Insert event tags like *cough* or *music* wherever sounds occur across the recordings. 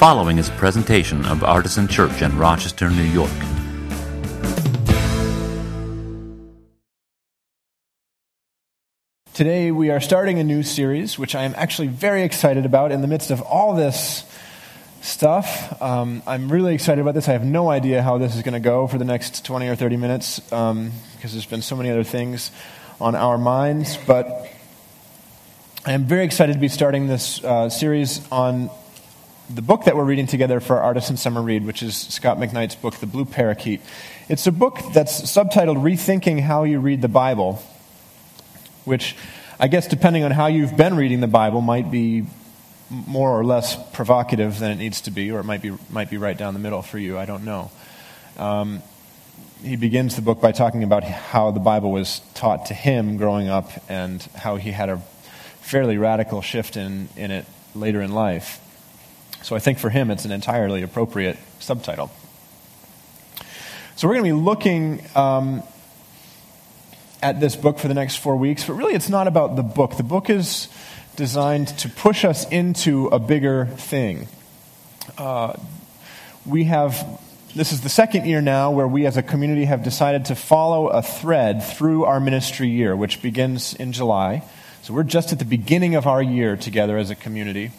following is a presentation of Artisan Church in Rochester, New York. Today, we are starting a new series, which I am actually very excited about in the midst of all this stuff. Um, I'm really excited about this. I have no idea how this is going to go for the next 20 or 30 minutes um, because there's been so many other things on our minds. But I am very excited to be starting this uh, series on the book that we're reading together for Artisan Summer Read, which is Scot McKnight's book, The Blue Parakeet. It's a book that's subtitled Rethinking How You Read the Bible, which I guess, depending on how you've been reading the Bible, might be more or less provocative than it needs to be, or it might be, might be right down the middle for you. I don't know. Um, he begins the book by talking about how the Bible was taught to him growing up and how he had a fairly radical shift in, in it later in life. So I think for him it's an entirely appropriate subtitle. So we're going to be looking um, at this book for the next four weeks, but really it's not about the book. The book is designed to push us into a bigger thing. Uh, we have, this is the second year now where we as a community have decided to follow a thread through our ministry year, which begins in July. So we're just at the beginning of our year together as a community.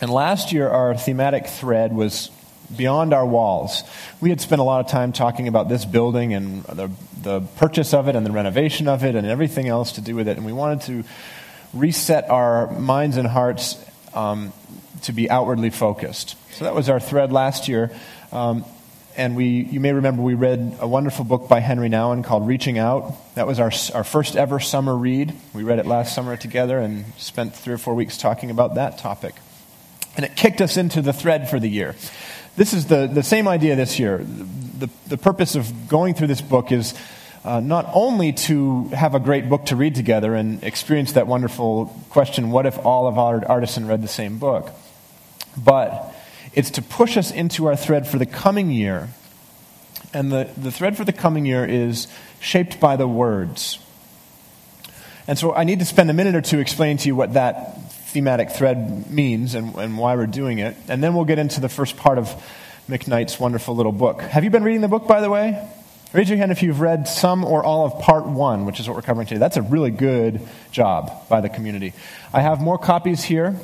And last year, our thematic thread was beyond our walls. We had spent a lot of time talking about this building and the, the purchase of it and the renovation of it and everything else to do with it. And we wanted to reset our minds and hearts um, to be outwardly focused. So that was our thread last year. Um, and we, you may remember we read a wonderful book by Henri Nouwen called Reaching Out. That was our, our first ever summer read. We read it last summer together and spent three or four weeks talking about that topic. And it kicked us into the thread for the year. This is the, the same idea this year. The, the purpose of going through this book is uh, not only to have a great book to read together and experience that wonderful question what if all of our artisan read the same book? But it's to push us into our thread for the coming year. And the, the thread for the coming year is shaped by the words. And so I need to spend a minute or two explaining to you what that thematic thread means and, and why we're doing it. And then we'll get into the first part of McKnight's wonderful little book. Have you been reading the book, by the way? Raise your hand if you've read some or all of part one, which is what we're covering today. That's a really good job by the community. I have more copies here.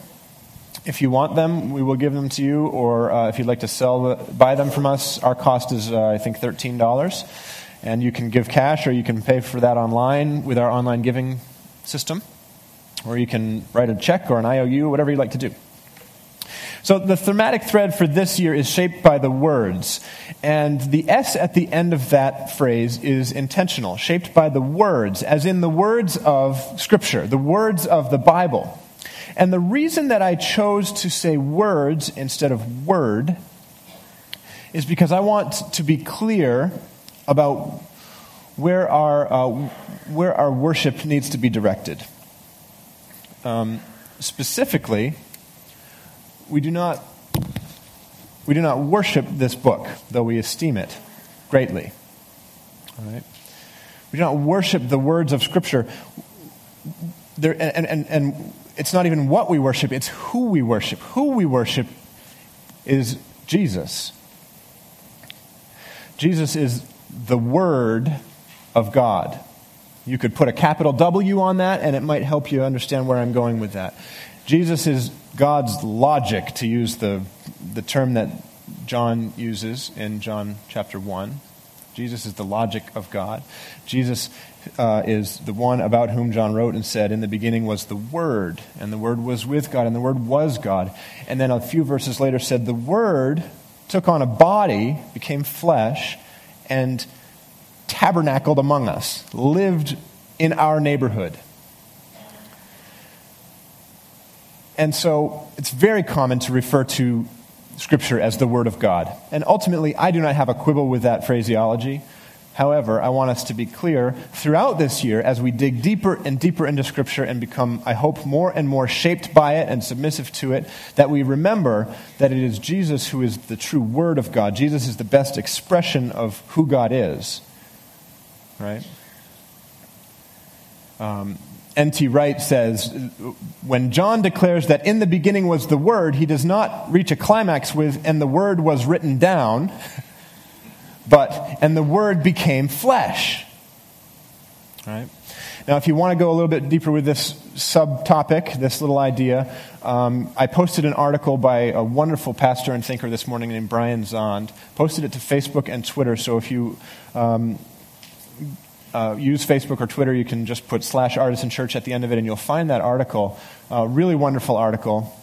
If you want them, we will give them to you, or uh, if you'd like to sell buy them from us, our cost is, uh, I think, $13. And you can give cash or you can pay for that online with our online giving system. Or you can write a check or an IOU, whatever you'd like to do. So the thematic thread for this year is shaped by the words. And the S at the end of that phrase is intentional, shaped by the words, as in the words of Scripture, the words of the Bible. And the reason that I chose to say words instead of word is because I want to be clear about where our, uh, where our worship needs to be directed. Um, specifically, we do not we do not worship this book, though we esteem it greatly. All right? We do not worship the words of Scripture. There, and, and, and it's not even what we worship, it's who we worship. Who we worship is Jesus. Jesus is the Word of God. You could put a capital W on that, and it might help you understand where I'm going with that. Jesus is God's logic, to use the, the term that John uses in John chapter 1. Jesus is the logic of God. Jesus uh, is the one about whom John wrote and said, In the beginning was the Word, and the Word was with God, and the Word was God. And then a few verses later said, The Word took on a body, became flesh, and tabernacled among us, lived in our neighborhood. And so it's very common to refer to Scripture as the Word of God. And ultimately, I do not have a quibble with that phraseology. However, I want us to be clear throughout this year as we dig deeper and deeper into Scripture and become, I hope, more and more shaped by it and submissive to it, that we remember that it is Jesus who is the true Word of God. Jesus is the best expression of who God is. Right? Um, N.T. Wright says when John declares that in the beginning was the Word, he does not reach a climax with, and the Word was written down, but, and the Word became flesh. Right? Now, if you want to go a little bit deeper with this subtopic, this little idea, um, I posted an article by a wonderful pastor and thinker this morning named Brian Zahnd. Posted it to Facebook and Twitter, so if you um, uh, use Facebook or Twitter, you can just put slash artisan church at the end of it, and you'll find that article. Uh, really wonderful article.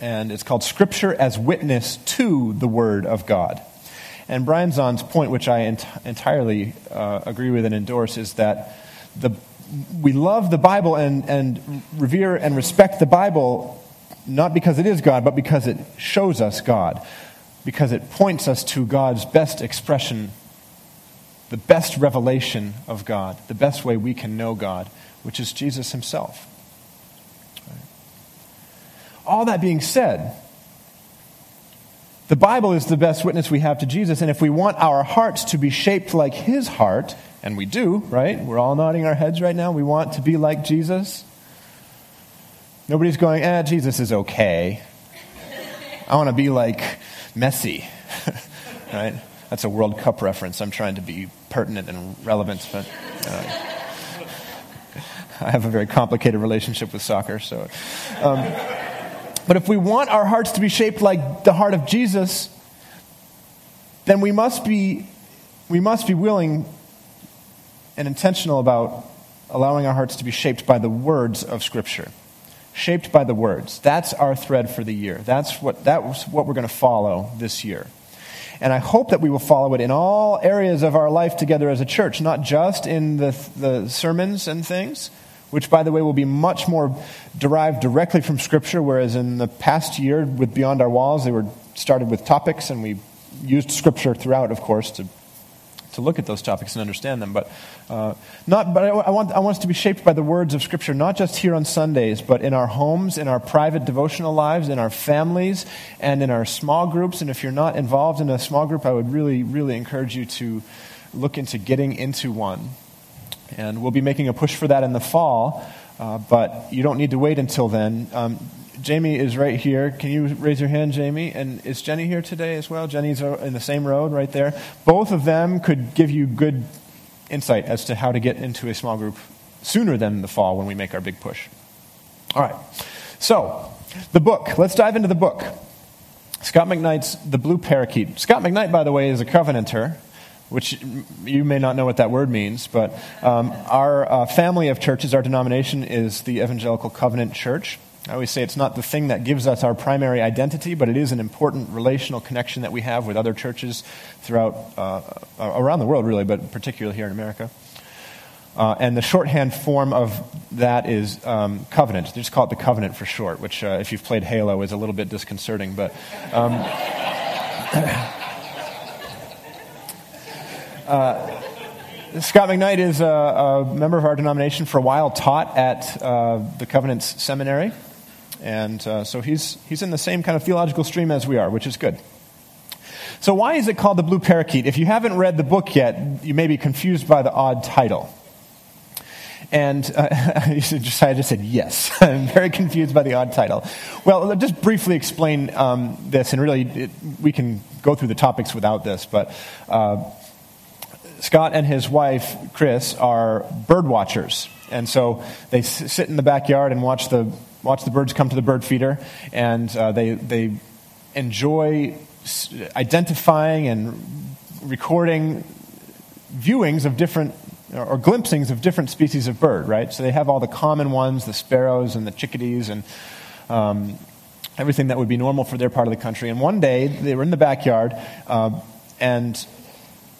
And it's called Scripture as Witness to the Word of God. And Brian Zahnd's point, which I ent- entirely uh, agree with and endorse, is that the we love the Bible and, and revere and respect the Bible not because it is God, but because it shows us God, because it points us to God's best expression, the best revelation of God, the best way we can know God, which is Jesus Himself. All that being said, the Bible is the best witness we have to Jesus, and if we want our hearts to be shaped like His heart, and we do, right? We're all nodding our heads right now. We want to be like Jesus. Nobody's going, eh, Jesus is okay. I want to be like Messi, *laughs* right? That's a World Cup reference. I'm trying to be pertinent and relevant, but uh, *laughs* I have a very complicated relationship with soccer. So, um, but if we want our hearts to be shaped like the heart of Jesus, then we must be we must be willing and intentional about allowing our hearts to be shaped by the words of Scripture. Shaped by the words. That's our thread for the year. That's what, that's what we're going to follow this year. And I hope that we will follow it in all areas of our life together as a church, not just in the, the sermons and things, which, by the way, will be much more derived directly from Scripture, whereas in the past year with Beyond Our Walls, they were started with topics, and we used Scripture throughout, of course, to to look at those topics and understand them. But, uh, not, but I, I, want, I want us to be shaped by the words of Scripture, not just here on Sundays, but in our homes, in our private devotional lives, in our families, and in our small groups. And if you're not involved in a small group, I would really, really encourage you to look into getting into one. And we'll be making a push for that in the fall, uh, but you don't need to wait until then. Um, Jamie is right here. Can you raise your hand, Jamie? And is Jenny here today as well? Jenny's in the same road right there. Both of them could give you good insight as to how to get into a small group sooner than the fall when we make our big push. All right. So, the book. Let's dive into the book. Scot McKnight's The Blue Parakeet. Scot McKnight, by the way, is a Covenanter, which you may not know what that word means, but um, our uh, family of churches, our denomination is the Evangelical Covenant Church. I always say it's not the thing that gives us our primary identity, but it is an important relational connection that we have with other churches throughout, uh, around the world, really, but particularly here in America. Uh, and the shorthand form of that is um, covenant. They just call it the covenant for short, which, uh, if you've played Halo, is a little bit disconcerting. But um, *coughs* uh, Scot McKnight is a, a, member of our denomination for a while, taught at uh, the Covenants Seminary. And uh, so he's, he's in the same kind of theological stream as we are, which is good. So, why is it called the Blue Parakeet? If you haven't read the book yet, you may be confused by the odd title. And uh, *laughs* I just said, yes. *laughs* I'm very confused by the odd title. Well, I'll just briefly explain um, this, and really, it, we can go through the topics without this, but uh, Scot and his wife, Chris, are bird watchers. And so they sit in the backyard and watch the watch the birds come to the bird feeder, and uh, they, they enjoy identifying and recording viewings of different or glimpsings of different species of bird, right? So they have all the common ones, the sparrows and the chickadees and um, everything that would be normal for their part of the country. And one day they were in the backyard uh, and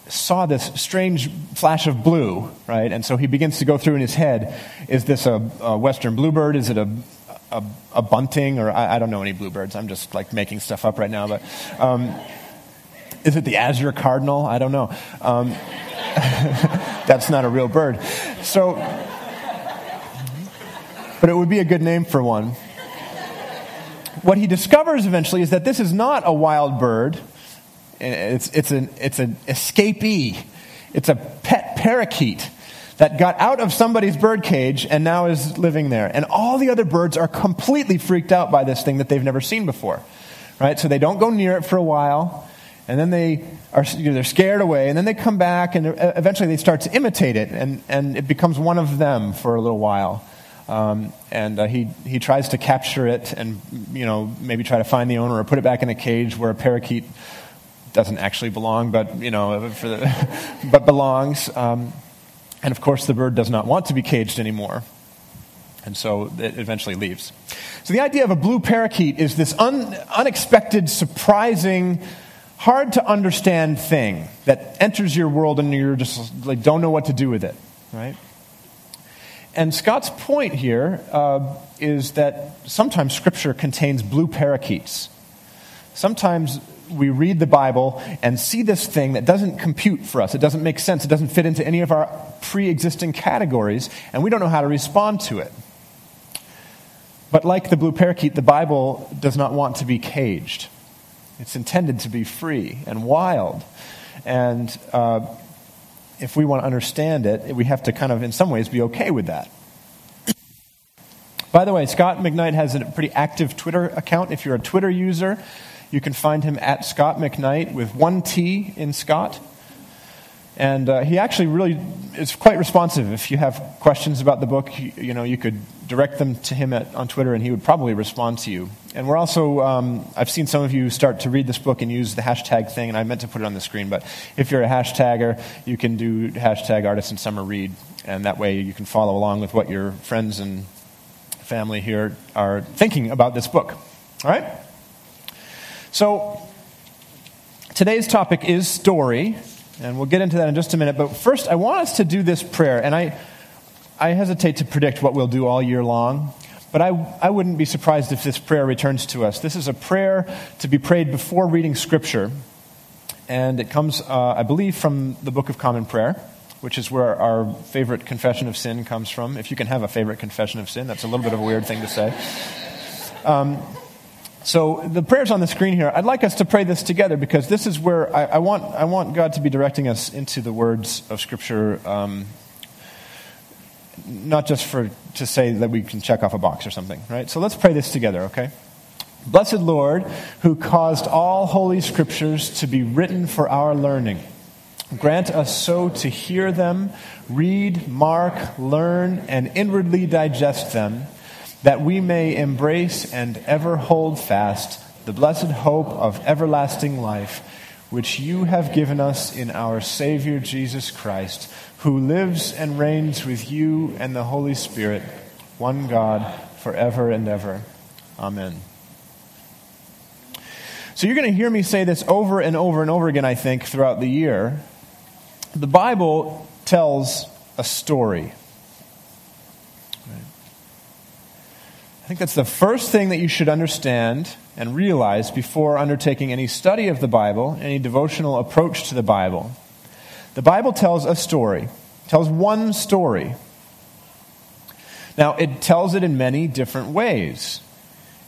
saw this strange flash of blue, right? And so he begins to go through in his head: Is this a, a western bluebird? Is it a a, a bunting, or I, I, don't know any bluebirds. I'm just like making stuff up right now. But um, is it the azure cardinal? I don't know. Um, *laughs* that's not a real bird. So, but it would be a good name for one. What he discovers eventually is that this is not a wild bird. It's, it's, an, it's an escapee. It's a pet parakeet that got out of somebody's bird cage and now is living there. And all the other birds are completely freaked out by this thing that they've never seen before. Right? So they don't go near it for a while, and then they are you know, they're scared away, and then they come back, and eventually they start to imitate it, and, and it becomes one of them for a little while. Um, and uh, he, he tries to capture it and you know maybe try to find the owner or put it back in a cage where a parakeet doesn't actually belong, but you know, the, *laughs* but belongs. Um, and of course, the bird does not want to be caged anymore. And so it eventually leaves. So the idea of a blue parakeet is this un, unexpected, surprising, hard to understand thing that enters your world and you're just like don't know what to do with it, right? And Scot's point here uh, is that sometimes Scripture contains blue parakeets. Sometimes we read the Bible and see this thing that doesn't compute for us. It doesn't make sense. It doesn't fit into any of our pre existing categories, and we don't know how to respond to it. But like the blue parakeet, the Bible does not want to be caged. It's intended to be free and wild. And uh, if we want to understand it, we have to kind of, in some ways, be okay with that. By the way, Scot McKnight has a pretty active Twitter account. If you're a Twitter user, you can find him at Scot McKnight with one T in Scot. And uh, he actually really is quite responsive. If you have questions about the book, you, you know, you could direct them to him at, on Twitter and he would probably respond to you. And we're also, um, I've seen some of you start to read this book and use the hashtag thing, and I meant to put it on the screen, but if you're a hashtagger, you can do hashtag artisan summer read, and that way you can follow along with what your friends and family here are thinking about this book. All right? So, today's topic is story, and we'll get into that in just a minute. But first, I want us to do this prayer, and I, I hesitate to predict what we'll do all year long. But I, I wouldn't be surprised if this prayer returns to us. This is a prayer to be prayed before reading Scripture. And it comes, uh, I believe, from the Book of Common Prayer, which is where our favorite confession of sin comes from. If you can have a favorite confession of sin, that's a little bit of a weird thing to say. Um, so the prayer's on the screen here. I'd like us to pray this together because this is where I, I want, I want God to be directing us into the words of Scripture, um, not just for to say that we can check off a box or something, right? So let's pray this together, okay? Blessed Lord, who caused all holy scriptures to be written for our learning, grant us so to hear them, read, mark, learn, and inwardly digest them that we may embrace and ever hold fast the blessed hope of everlasting life, which you have given us in our Savior Jesus Christ, who lives and reigns with you and the Holy Spirit, one God, forever and ever. Amen. So you're going to hear me say this over and over and over again, I think, throughout the year. The Bible tells a story. I think that's the first thing that you should understand and realize before undertaking any study of the Bible, any devotional approach to the Bible. The Bible tells a story, tells one story. Now, it tells it in many different ways.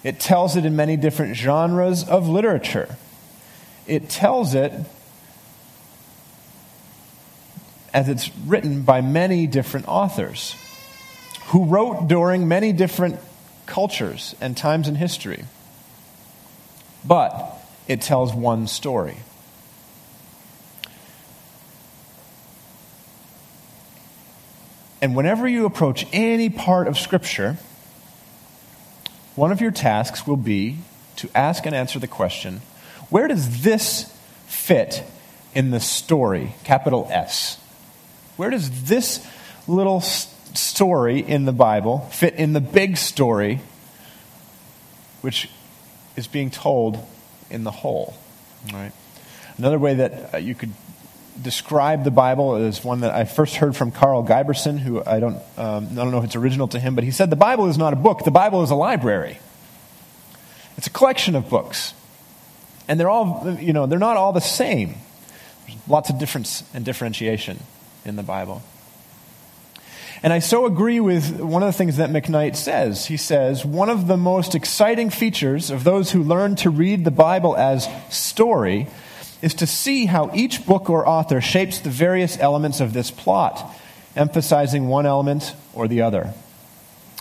It tells it in many different genres of literature. It tells it as it's written by many different authors who wrote during many different cultures and times in history. But it tells one story. And whenever you approach any part of Scripture, one of your tasks will be to ask and answer the question where does this fit in the story, capital S? Where does this little story in the Bible fit in the big story, which is being told in the whole. Right? Another way that uh, you could describe the Bible is one that I first heard from Karl Giberson, who I don't, um, I don't know if it's original to him, but he said the Bible is not a book, the Bible is a library. It's a collection of books. And they're all, you know, they're not all the same. There's lots of difference and differentiation in the Bible. And I so agree with one of the things that McKnight says. He says, one of the most exciting features of those who learn to read the Bible as story is to see how each book or author shapes the various elements of this plot. emphasizing one element or the other.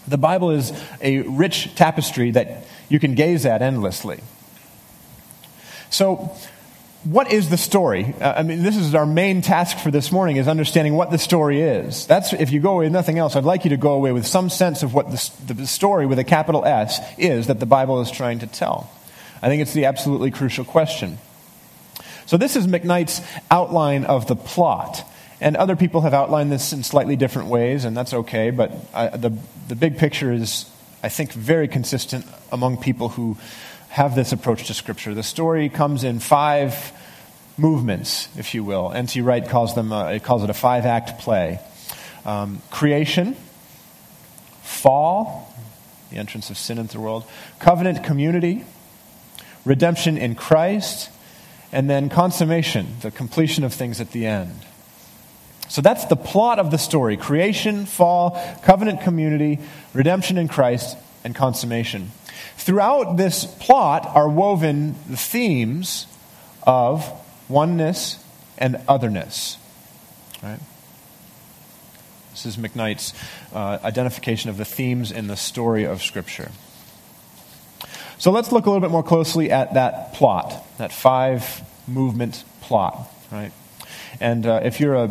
The Bible is a rich tapestry that you can gaze at endlessly. So, what is the story? Uh, I mean, this is our main task for this morning is understanding what the story is. That's, if you go away with nothing else, I'd like you to go away with some sense of what the, the story with a capital S is that the Bible is trying to tell. I think it's the absolutely crucial question. So this is McKnight's outline of the plot. And other people have outlined this in slightly different ways, and that's okay, but I, the, the big picture is, I think, very consistent among people who have this approach to Scripture. The story comes in five movements, if you will. N.T. Wright calls, them, uh, it calls it a five act play um, creation, fall, the entrance of sin into the world, covenant community, redemption in Christ, and then consummation, the completion of things at the end. So that's the plot of the story creation, fall, covenant community, redemption in Christ, and consummation. Throughout this plot are woven the themes of oneness and otherness. Right? This is McKnight's uh, identification of the themes in the story of Scripture. So let's look a little bit more closely at that plot, that five movement plot, right? And uh, if you're a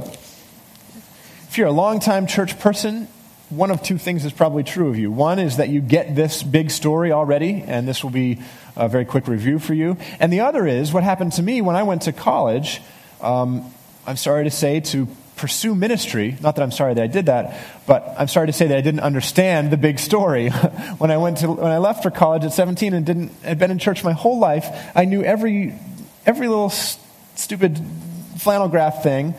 if you're a longtime church person, one of two things is probably true of you. One is that you get this big story already, and this will be a very quick review for you. And the other is what happened to me when I went to college. Um, I'm sorry to say to pursue ministry. Not that I'm sorry that I did that, but I'm sorry to say that I didn't understand the big story. *laughs* when I went to when I left for college at 17 and didn't had been in church my whole life, I knew every every little st- stupid flannel graph thing,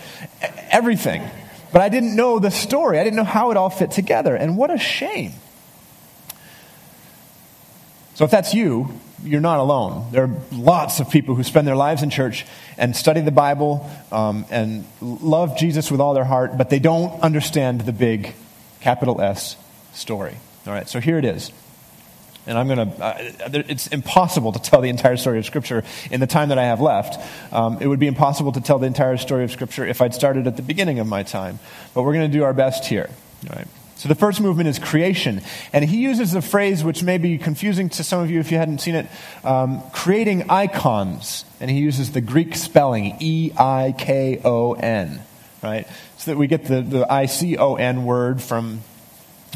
everything. But I didn't know the story. I didn't know how it all fit together. And what a shame. So if that's you, you're not alone. There are lots of people who spend their lives in church and study the Bible um, and love Jesus with all their heart, but they don't understand the big capital S story. All right, so here it is. And I'm going to, it's impossible to tell the entire story of Scripture in the time that I have left. Um, it would be impossible to tell the entire story of Scripture if I'd started at the beginning of my time. But we're going to do our best here. All right. So the first movement is creation. And he uses a phrase which may be confusing to some of you if you hadn't seen it um, creating icons. And he uses the Greek spelling, E I K O N, right? So that we get the, the I C O N word from,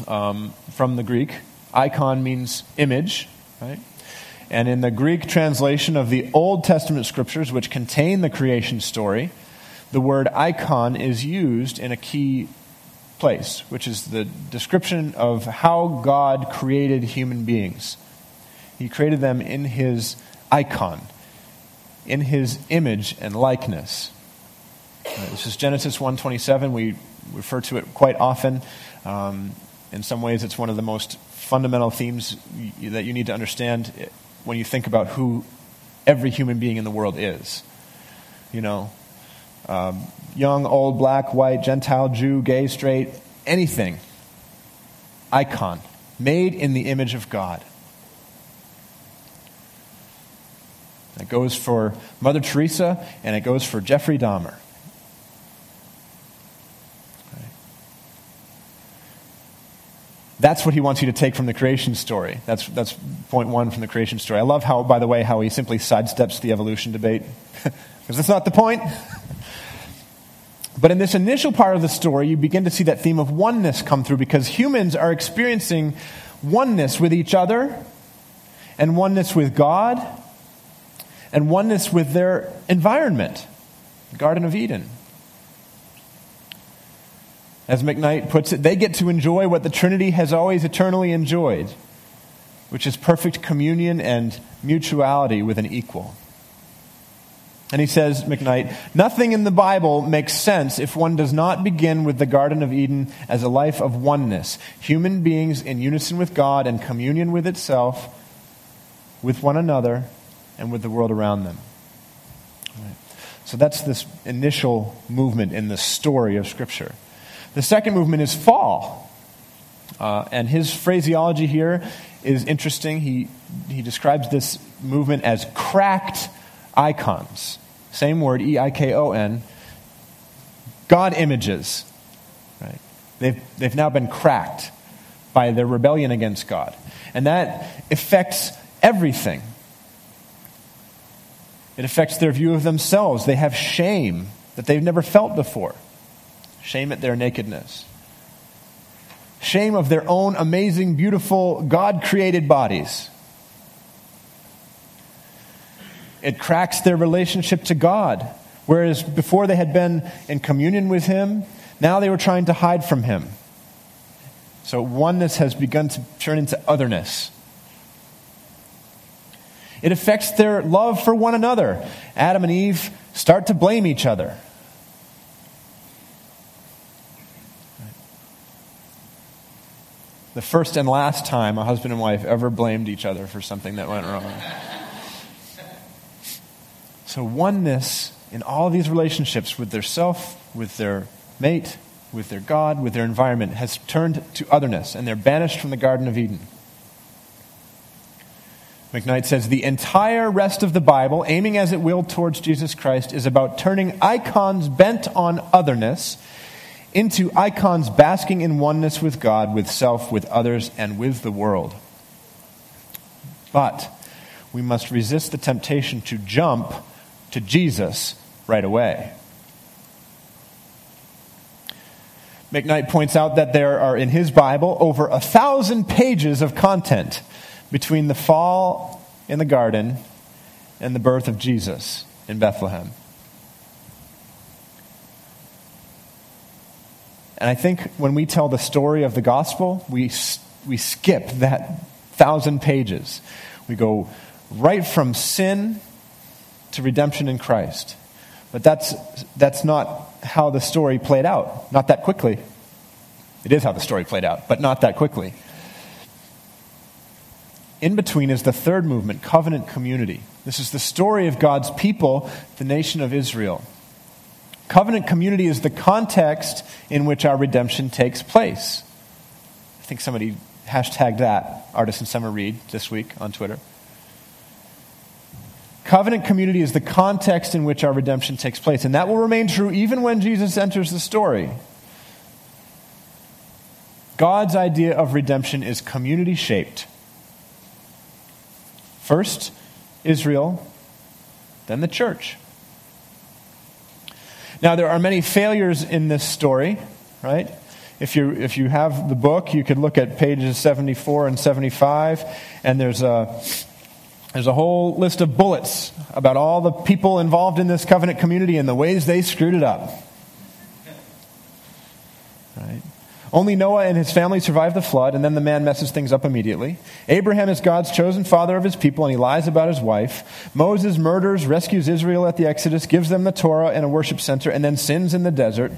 um, from the Greek. Icon means image, right? And in the Greek translation of the Old Testament scriptures, which contain the creation story, the word icon is used in a key place, which is the description of how God created human beings. He created them in his icon, in his image and likeness. This is Genesis 1:27. We refer to it quite often. Um, in some ways, it's one of the most fundamental themes that you need to understand when you think about who every human being in the world is. You know, um, young, old, black, white, Gentile, Jew, gay, straight, anything. Icon. Made in the image of God. It goes for Mother Teresa and it goes for Jeffrey Dahmer. That's what he wants you to take from the creation story. That's, that's point one from the creation story. I love how, by the way, how he simply sidesteps the evolution debate, *laughs* because that's not the point. But in this initial part of the story, you begin to see that theme of oneness come through because humans are experiencing oneness with each other, and oneness with God, and oneness with their environment, the Garden of Eden. As McKnight puts it, they get to enjoy what the Trinity has always eternally enjoyed, which is perfect communion and mutuality with an equal. And he says, McKnight, nothing in the Bible makes sense if one does not begin with the Garden of Eden as a life of oneness, human beings in unison with God and communion with itself, with one another, and with the world around them. Right. So that's this initial movement in the story of Scripture. The second movement is fall. Uh, and his phraseology here is interesting. He, he describes this movement as cracked icons. Same word, E I K O N. God images. Right? They've, they've now been cracked by their rebellion against God. And that affects everything. It affects their view of themselves. They have shame that they've never felt before shame at their nakedness, shame of their own amazing, beautiful, God created bodies. It cracks their relationship to God. Whereas before they had been in communion with Him, now they were trying to hide from Him. So oneness has begun to turn into otherness. It affects their love for one another. Adam and Eve start to blame each other. The first and last time a husband and wife ever blamed each other for something that went wrong. So, oneness in all these relationships with their self, with their mate, with their God, with their environment has turned to otherness, and they're banished from the Garden of Eden. McKnight says the entire rest of the Bible, aiming as it will towards Jesus Christ, is about turning icons bent on otherness into icons basking in oneness with God, with self, with others, and with the world. But we must resist the temptation to jump to Jesus right away. McKnight points out that there are in his Bible over a thousand pages of content between the fall in the garden and the birth of Jesus in Bethlehem. And I think when we tell the story of the gospel, we, we skip that thousand pages. We go right from sin to redemption in Christ. But that's, that's not how the story played out. Not that quickly. It is how the story played out, but not that quickly. In between is the third movement, covenant community. This is the story of God's people, the nation of Israel. Covenant community is the context in which our redemption takes place. I think somebody hashtagged that, artist Artisan Summer Read, this week on Twitter. Covenant community is the context in which our redemption takes place, and that will remain true even when Jesus enters the story. God's idea of redemption is community shaped. First, Israel, then the church. Now, there are many failures in this story, right? If you, if you have the book, you could look at pages 74 and 75, and there's a there's a whole list of bullets about all the people involved in this covenant community and the ways they screwed it up. Right? Only Noah and his family survive the flood, and then the man messes things up immediately. Abraham is God's chosen father of his people, and he lies about his wife. Moses murders, rescues Israel at the Exodus, gives them the Torah and a worship center, and then sins in the desert.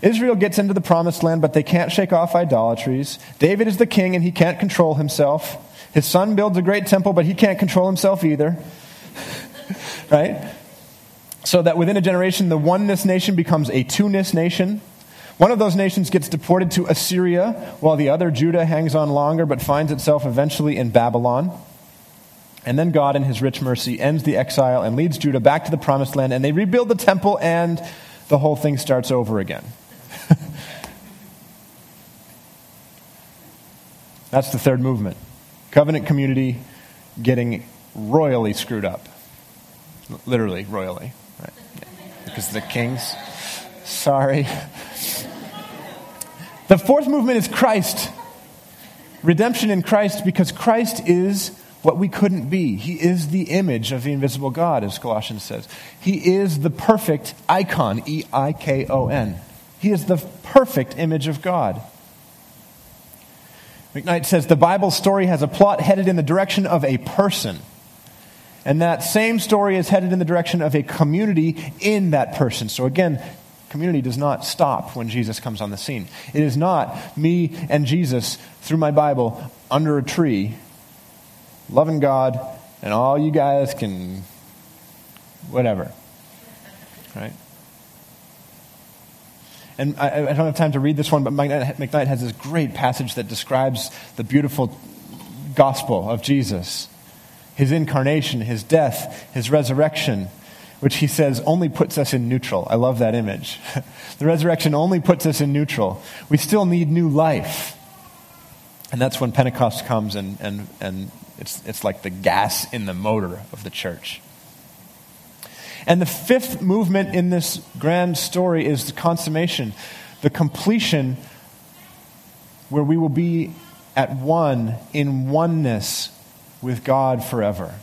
Israel gets into the promised land, but they can't shake off idolatries. David is the king, and he can't control himself. His son builds a great temple, but he can't control himself either. *laughs* right? So that within a generation, the oneness nation becomes a two-ness nation. One of those nations gets deported to Assyria, while the other, Judah, hangs on longer but finds itself eventually in Babylon. And then God, in his rich mercy, ends the exile and leads Judah back to the promised land, and they rebuild the temple, and the whole thing starts over again. *laughs* That's the third movement covenant community getting royally screwed up. Literally, royally. Right? Because the kings. Sorry. *laughs* The fourth movement is Christ. Redemption in Christ because Christ is what we couldn't be. He is the image of the invisible God, as Colossians says. He is the perfect icon, E I K O N. He is the perfect image of God. McKnight says the Bible story has a plot headed in the direction of a person. And that same story is headed in the direction of a community in that person. So again, community does not stop when Jesus comes on the scene. It is not me and Jesus through my Bible under a tree, loving God, and all you guys can, whatever. Right? And I, I, don't have time to read this one, but McKnight has this great passage that describes the beautiful gospel of Jesus his incarnation, his death, his resurrection. Which he says only puts us in neutral. I love that image. *laughs* the resurrection only puts us in neutral. We still need new life. And that's when Pentecost comes, and, and, and it's, it's like the gas in the motor of the church. And the fifth movement in this grand story is the consummation, the completion where we will be at one in oneness with God forever.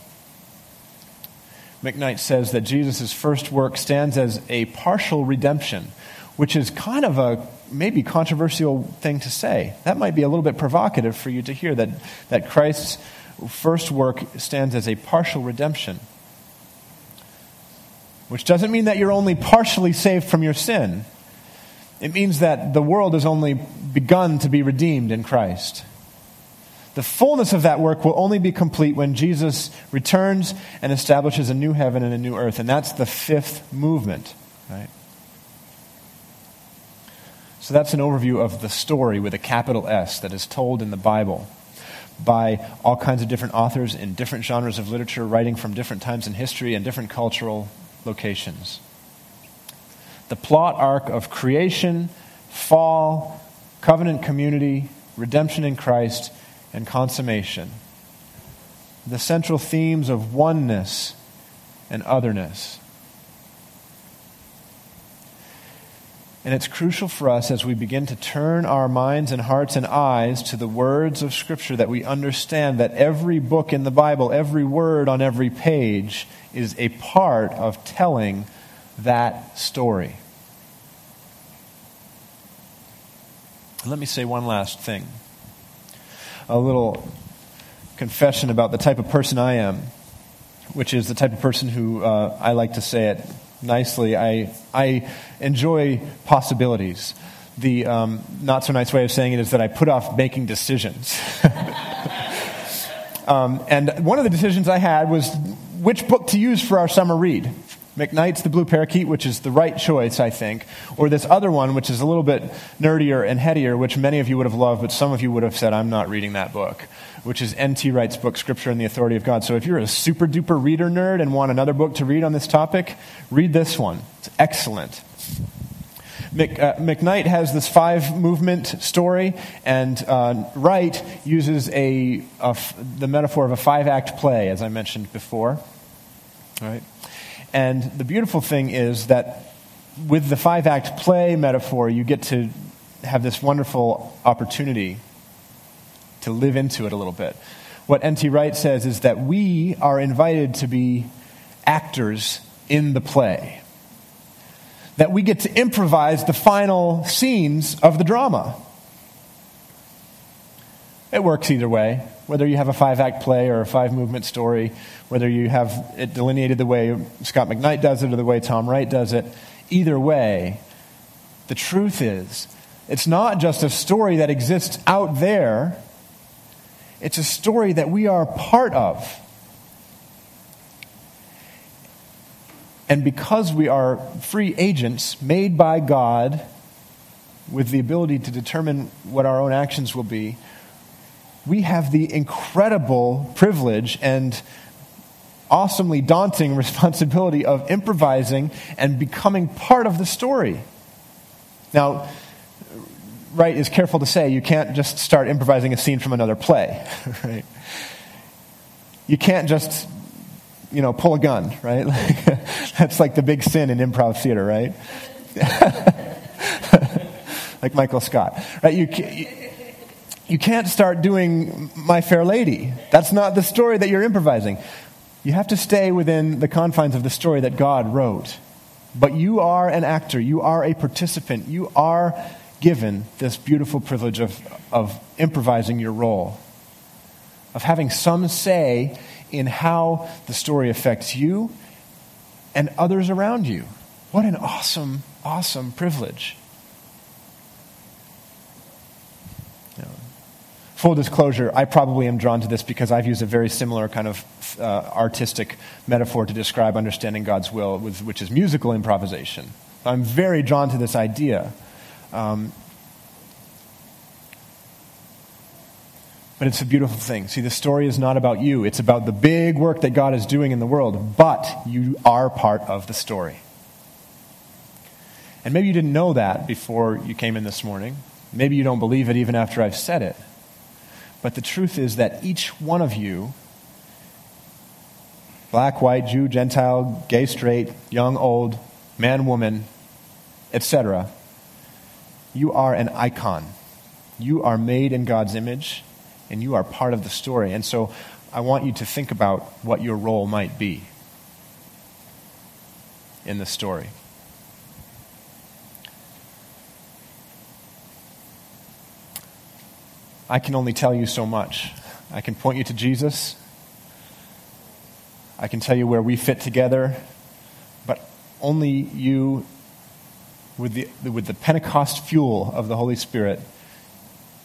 McKnight says that Jesus' first work stands as a partial redemption, which is kind of a maybe controversial thing to say. That might be a little bit provocative for you to hear that, that Christ's first work stands as a partial redemption. Which doesn't mean that you're only partially saved from your sin. It means that the world has only begun to be redeemed in Christ. The fullness of that work will only be complete when Jesus returns and establishes a new heaven and a new earth. And that's the fifth movement, right? So that's an overview of the story with a capital S that is told in the Bible by all kinds of different authors in different genres of literature, writing from different times in history and different cultural locations. The plot arc of creation, fall, covenant community, redemption in Christ, and consummation. The central themes of oneness and otherness. And it's crucial for us as we begin to turn our minds and hearts and eyes to the words of Scripture that we understand that every book in the Bible, every word on every page, is a part of telling that story. Let me say one last thing a little confession about the type of person I am, which is the type of person who uh, I like to say it nicely. I, I enjoy possibilities. The um, not so nice way of saying it is that I put off making decisions. *laughs* um, and one of the decisions I had was which book to use for our summer read. McKnight's The Blue Parakeet, which is the right choice, I think, or this other one, which is a little bit nerdier and headier, which many of you would have loved, but some of you would have said, I'm not reading that book, which is N.T. Wright's book, Scripture and the Authority of God. So if you're a super duper reader nerd and want another book to read on this topic, read this one. It's excellent. Mc, uh, McKnight has this five movement story, and uh, Wright uses a, a f- the metaphor of a five act play, as I mentioned before. All right? And the beautiful thing is that with the five act play metaphor, you get to have this wonderful opportunity to live into it a little bit. What N.T. Wright says is that we are invited to be actors in the play, that we get to improvise the final scenes of the drama. It works either way whether you have a five act play or a five movement story, whether you have it delineated the way Scot McKnight does it or the way Tom Wright does it, either way, the truth is, it's not just a story that exists out there, it's a story that we are part of. And because we are free agents made by God with the ability to determine what our own actions will be, we have the incredible privilege and awesomely daunting *laughs* responsibility of improvising and becoming part of the story. Now, Wright is careful to say you can't just start improvising a scene from another play, *laughs* right? You can't just, you know, pull a gun, right? *laughs* That's like the big sin in improv theater, right? like Michael Scott, right? You, you can't start doing My Fair Lady. That's not the story that you're improvising. You have to stay within the confines of the story that God wrote. But you are an actor, you are a participant, you are given this beautiful privilege of, of improvising your role, of having some say in how the story affects you and others around you. What an awesome, awesome privilege. Full disclosure, I probably am drawn to this because I've used a very similar kind of uh, artistic metaphor to describe understanding God's will, with, which is musical improvisation. I'm very drawn to this idea. Um, But it's a beautiful thing. See, the story is not about you, it's about the big work that God is doing in the world, but you are part of the story. And maybe you didn't know that before you came in this morning. Maybe you don't believe it even after I've said it. But the truth is that each one of you, black, white, Jew, Gentile, gay, straight, young, old, man, woman, etc., you are an icon. You are made in God's image, and you are part of the story. And so I want you to think about what your role might be in the story. I can only tell you so much. I can point you to Jesus. I can tell you where we fit together. But only you, with the, with the Pentecost fuel of the Holy Spirit,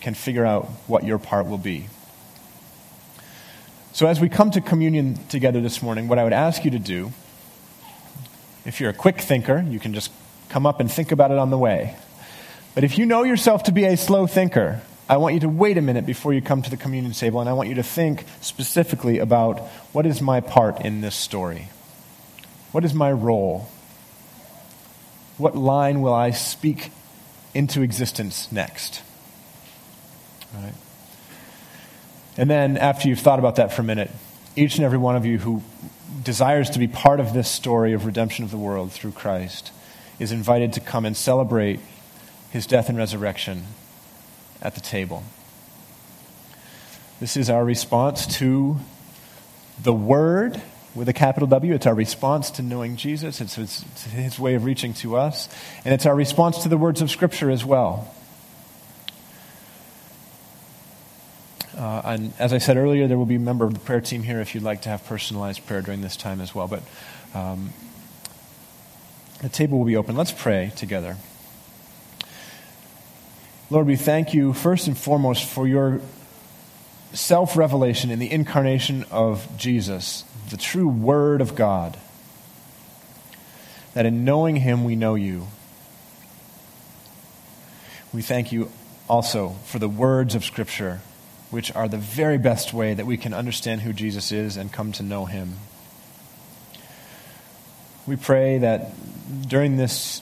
can figure out what your part will be. So, as we come to communion together this morning, what I would ask you to do, if you're a quick thinker, you can just come up and think about it on the way. But if you know yourself to be a slow thinker, I want you to wait a minute before you come to the communion table, and I want you to think specifically about what is my part in this story? What is my role? What line will I speak into existence next? Right. And then, after you've thought about that for a minute, each and every one of you who desires to be part of this story of redemption of the world through Christ is invited to come and celebrate his death and resurrection at the table. This is our response to the Word with a capital W. It's our response to knowing Jesus, it's his, it's his, way of reaching to us, and it's our response to the words of Scripture as well. Uh, and as I said earlier, there will be a member of the prayer team here if you'd like to have personalized prayer during this time as well. But um, the table will be open. Let's pray together. Lord, we thank you first and foremost for your self revelation in the incarnation of Jesus, the true Word of God. That in knowing Him, we know you. We thank you also for the words of Scripture, which are the very best way that we can understand who Jesus is and come to know Him. We pray that during this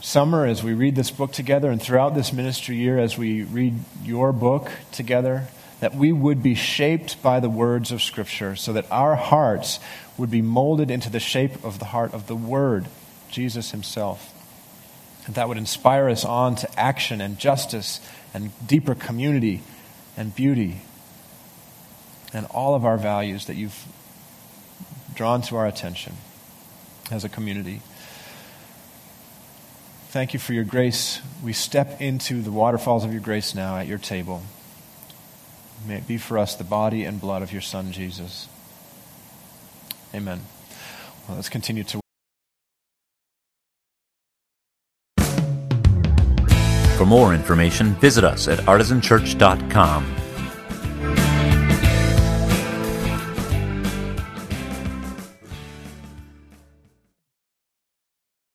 summer as we read this book together and throughout this ministry year as we read your book together, that we would be shaped by the words of Scripture so that our hearts would be molded into the shape of the heart of the Word, Jesus Himself. And that would inspire us on to action and justice and deeper community and beauty and all of our values that you've drawn to our attention as a community. Thank you for your grace. We step into the waterfalls of your grace now at your table. May it be for us the body and blood of your Son, Jesus. Amen. Well, let's continue to. For more information, visit us at artisanchurch.com.